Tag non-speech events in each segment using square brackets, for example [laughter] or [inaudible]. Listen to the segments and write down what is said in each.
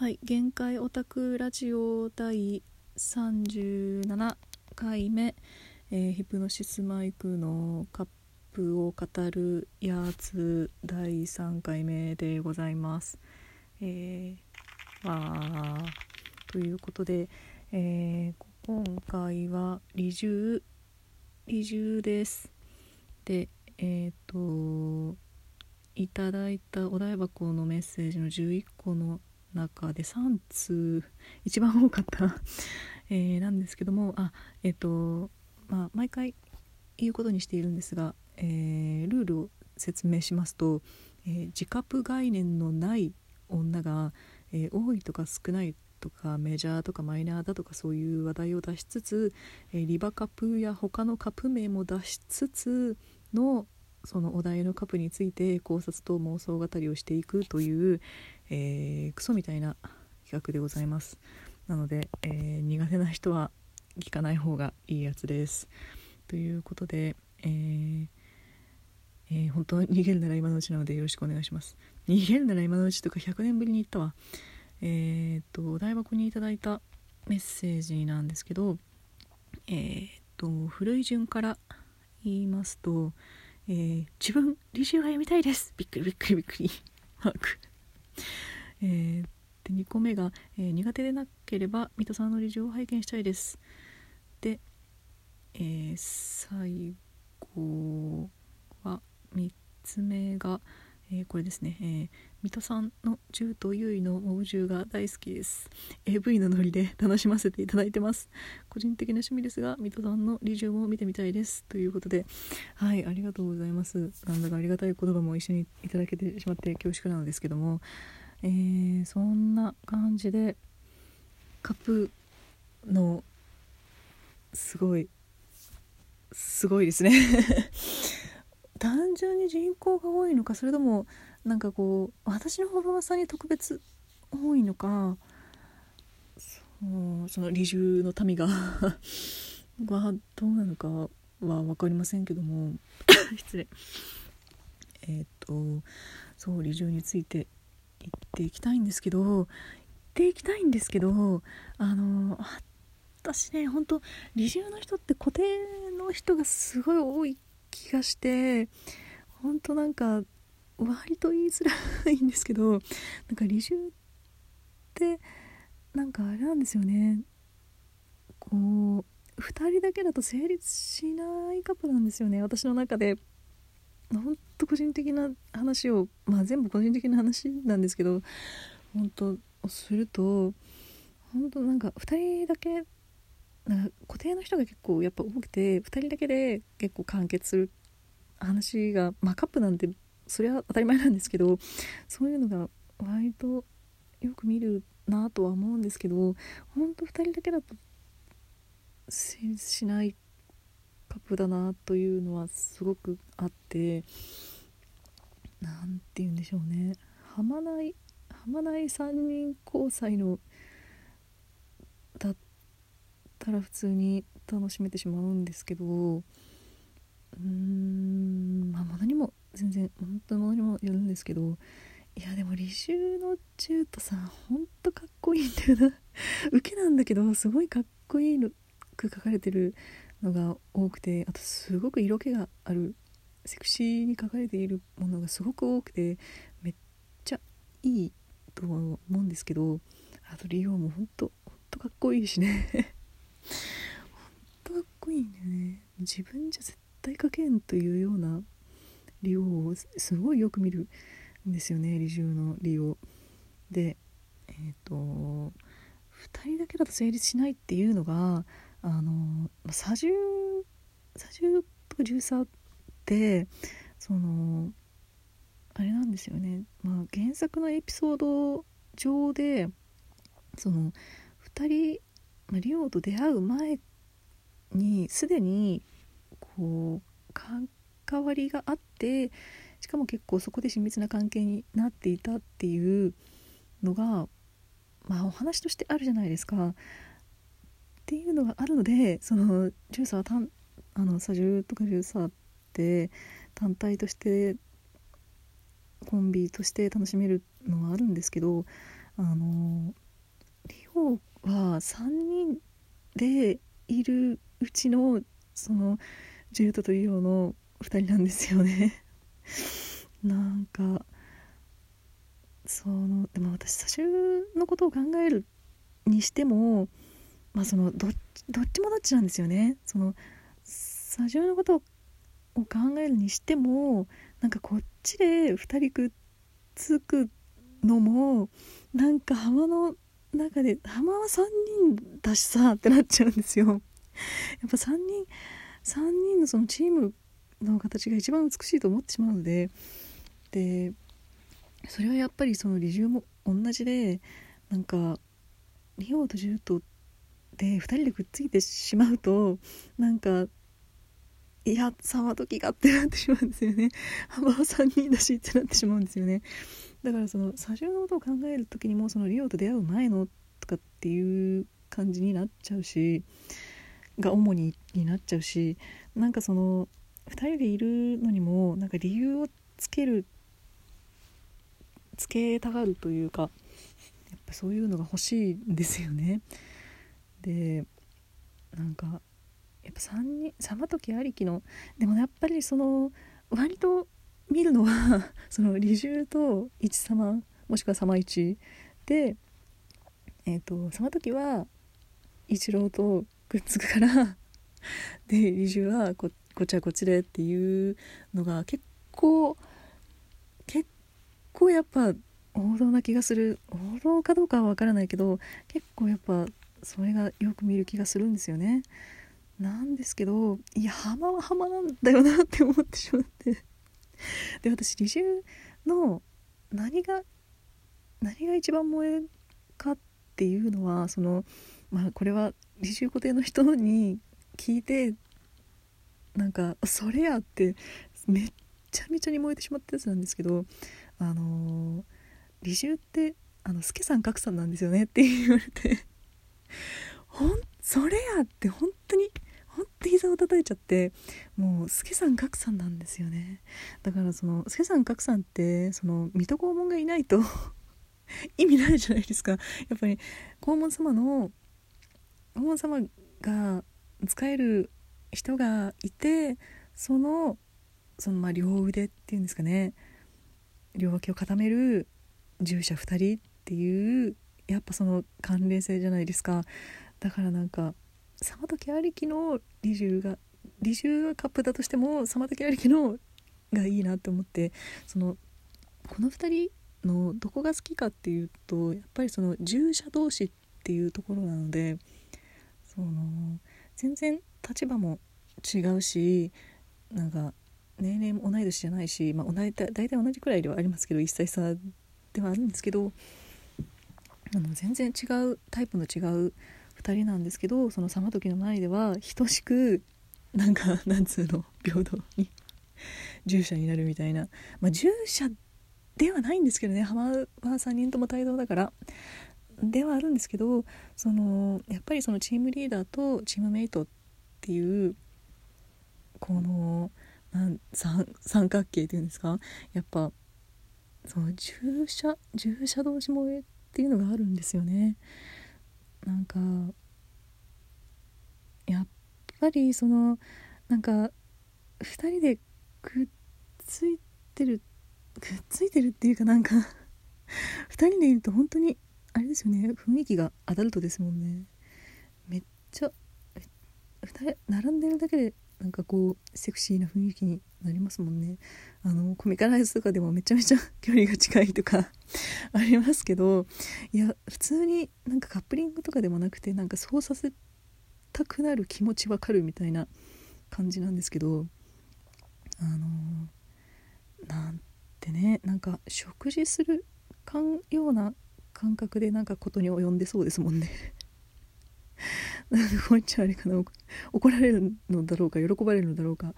はい限界オタクラジオ第37回目、えーヒプノシスマイクのカップを語るやつ第3回目でございます。えー、わーということで、えー今回は離重離重です。でえっ、といただいたお台箱のメッセージの11個の中で3通一番多かった、[laughs] えなんですけどもあえっ、とまあ毎回言うことにしているんですが、えルールを説明しますと、えー自覚概念のない女が、えー多いとか少ないとかメジャーとかマイナーだとかそういう話題を出しつつ、えーリバカップや他のカップ名も出しつつのそのお題のカップについて考察と妄想語りをしていくという、えークソみたいな企画でございます。なので、えー苦手な人は聞かない方がいいやつです。ということで、えーえー本当逃げるなら今のうちなのでよろしくお願いします。逃げるなら今のうちとか100年ぶりに言ったわ。えーっとお台箱にいただいたメッセージなんですけどえーっと古い順から言いますと、えー自分履修が読みたいです。びっくりびっくりびっくり。マーク。えーで2個目が、えー苦手でなければ水戸さんの理事を拝見したいです。で、えー最後は3つ目が、えーこれですね、えー水戸さんの銃と優位の猛銃が大好きです。AV のノリで楽しませていただいてます。個人的な趣味ですが水戸さんの履修も見てみたいです。ということではいありがとうございます。なんだかありがたい言葉も一緒にいただけてしまって恐縮なのですけども。えーそんな感じでカップのすごいすごいですね。単純に人口が多いのかそれともなんかこう私のフォロワーさんに特別多いのかそうその離住の民が [laughs] はどうなのかは分かりませんけども [laughs] 失礼。えっ、とそう離住について言っていきたいんですけど言っていきたいんですけどあの私ね本当離住の人って固定の人がすごい多い気がして本当なんか割と言いづらいんですけどなんか離住ってなんかあれなんですよね。こう2人だけだと成立しないカップなんですよね。私の中で。ほんと個人的な話をまあ全部個人的な話なんですけど本当すると本当なんか2人だけ固定の人が結構やっぱ多くて2人だけで結構完結する話がまあカップなんてそれは当たり前なんですけどそういうのが割とよく見るなとは思うんですけど本当2人だけだと成立しないカップだなというのはすごくあってなんて言うんでしょうね。はまないはまない3人交際のだったたら普通に楽しめてしまうんですけどうーんまあものにも全然本当にものにもよるんですけどいやでも履修の中途さほんとかっこいいんだよな。[laughs] 受けなんだけどすごいかっこいいのく書かれてるのが多くてあとすごく色気があるセクシーに書かれているものがすごく多くてめっちゃいいとは思うんですけどあとリオもほんとほんとかっこいいしね。ほんとかっこいいんだよね。自分じゃ絶対書けんというようなリオをすごいよく見るんですよねリジュのリオでえっ、と2人だけだと成立しないっていうのがあのまあ左重左重とか重差ってそのあれなんですよね、まあ、原作のエピソード上でその2人、リオと出会う前にすでにこう関わりがあってしかも結構そこで親密な関係になっていたっていうのがまあお話としてあるじゃないですか。っていうのがあるのでそのジューサー単あのサジュとかジューサーって単体としてコンビとして楽しめるのはあるんですけどあのリオは3人でいるうちのそのジュートとリオの2人なんですよね。[laughs] なんかそのでも私多重のことを考えるにしてもまあそのどっちもどっちなんですよね。その多重のことを考えるにしてもなんかこっちで2人くっつくのもなんか浜の中で浜は3人だしさってなっちゃうんですよ。やっぱ3人3人のそのチームの形が一番美しいと思ってしまうのででそれはやっぱりその理由も同じでなんかリオとジュートで2人でくっついてしまうとなんかいや沢時がってなってしまうんですよね。幅は3人だしってなってしまうんですよね。だからその左重のことを考える時にもそのリオと出会う前のとかっていう感じになっちゃうしが主にになっちゃうしなんかその2人でいるのにもなんか理由をつけるつけたがるというかやっぱそういうのが欲しいんですよね。でなんかやっぱ3人さまときありきのでもやっぱりその割と見るのは [laughs] その利重と一様もしくは様一でえっ、ー、と様時は一郎とくっつくからで利重はここっちはこっちでっていうのが結構結構やっぱ王道な気がする。王道かどうかは分からないけど結構やっぱそれがよく見る気がするんですよね。なんですけどいや浜は浜なんだよなって思ってしまって。[laughs] で私利重の何が何が一番萌えかっていうのはそのまあこれは利重固定の人に聞いてなんかそれやってめっちゃめちゃに燃えてしまったやつなんですけどあの利重ってあの助さん格さんなんですよねって言われてほんそれやって本当にと膝を叩いちゃってもう助さん格さんなんですよね。だからその助さん格さんってその水戸黄門がいないと [laughs] 意味ないじゃないですか。やっぱり黄門様の黄門様が使える人がいてそのそのまあ両腕っていうんですかね。両脇を固める従者2人っていうやっぱその関連性じゃないですか。だからなんかさまときありきの利重が利重がカップだとしてもさまときありきのがいいなって思ってそのこの2人のどこが好きかっていうとやっぱりその従者同士っていうところなのでその全然立場も違うしなんか年齢も同い年じゃないし、まあ、同い大体同じくらいではありますけど1歳差ではあるんですけどあの全然違うタイプの違う2人なんですけどその様時の前では等しくなんか [laughs] なんつうの平等に従者になるみたいな。まあ従者ではないんですけどね浜は3人とも帯同だから。ではあるんですけどそのやっぱりそのチームリーダーとチームメイトっていうこのなん三三角形っていうんですか？やっぱその従者従者同士萌えっていうのがあるんですよね。なんかやっぱりそのなんか2人でくっついてるくっついてるっていうかなんか2人でいると本当にあれですよね雰囲気がアダルトですもんね。めっちゃ2人並んでるだけでなんかこうセクシーな雰囲気になりますもんね。あのコミカライズとかでもめちゃめちゃ [laughs] 距離が近いとか [laughs] ありますけどいや普通になんかカップリングとかでもなくてなんかそうさせたくなる気持ちわかるみたいな感じなんですけどあのなんてねなんか食事するかんような感覚でなんかことに及んでそうですもんね。[laughs] なんかこっちはあれかな怒られるのだろうか喜ばれるのだろうか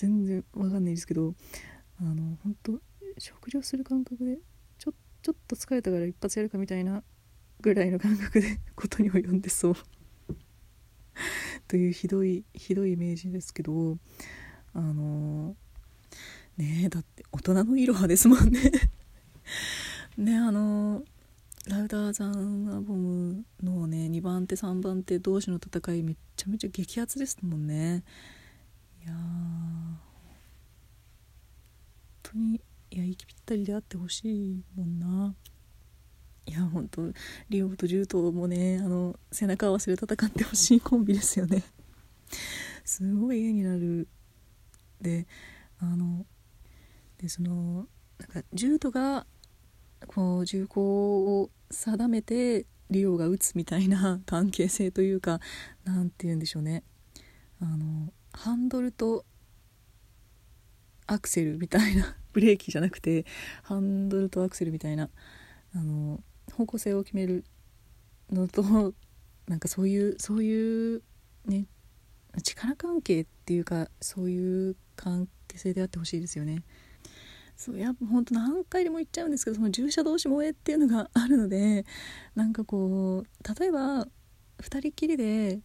全然わかんないですけどあの本当食事をする感覚でちょちょっと疲れたから一発やるかみたいなぐらいの感覚で [laughs] ことに及んでそう。[laughs] というひどいひどいイメージですけどあのねえだって大人のいろはですもんね。[laughs] ねあのラウダーザンアボムのね2番手3番手同士の戦いめちゃめちゃ激アツですもんね。いや本当にいや息ぴったりであってほしいもんな。いや本当リオとジュートもねあの背中合わせで戦ってほしいコンビですよね。すごい絵になる。であのでそのなんかジュートがこう銃口を定めてリオが撃つみたいな関係性というか何て言うんでしょうね。あのハンドルとアクセルみたいな [laughs] ブレーキじゃなくてハンドルとアクセルみたいなあの方向性を決めるのとなんかそういうそういうね力関係っていうかそういう関係性であってほしいですよね。そうやっぱ本当何回でも言っちゃうんですけどその従者同士萌えっていうのがあるのでなんかこう例えば2人きりで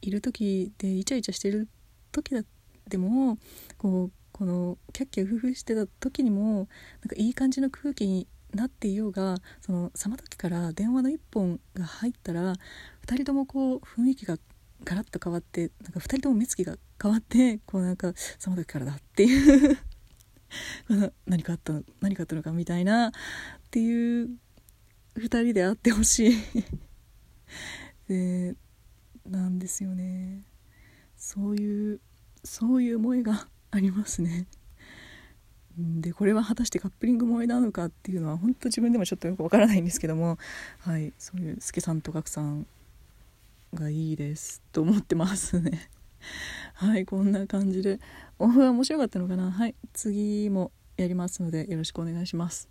いる時でイチャイチャしてる時だでもこうこのキャッキャウフフしてた時にもなんかいい感じの空気になっていようがそのさま時から電話の1本が入ったら2人ともこう雰囲気がガラッと変わってなんか2人とも目つきが変わってこうなんかさま時からだっていう何かあった何かあったのかみたいなっていう2人であってほしい。でなんですよね。そういうそういう思いがありますね。でこれは果たしてカップリング萌えなのかっていうのは本当自分でもちょっとよくわからないんですけどもはいそういう助さんとガクさんがいいですと思ってますね。[laughs] はいこんな感じでオフは面白かったのかな？はい次もやりますのでよろしくお願いします。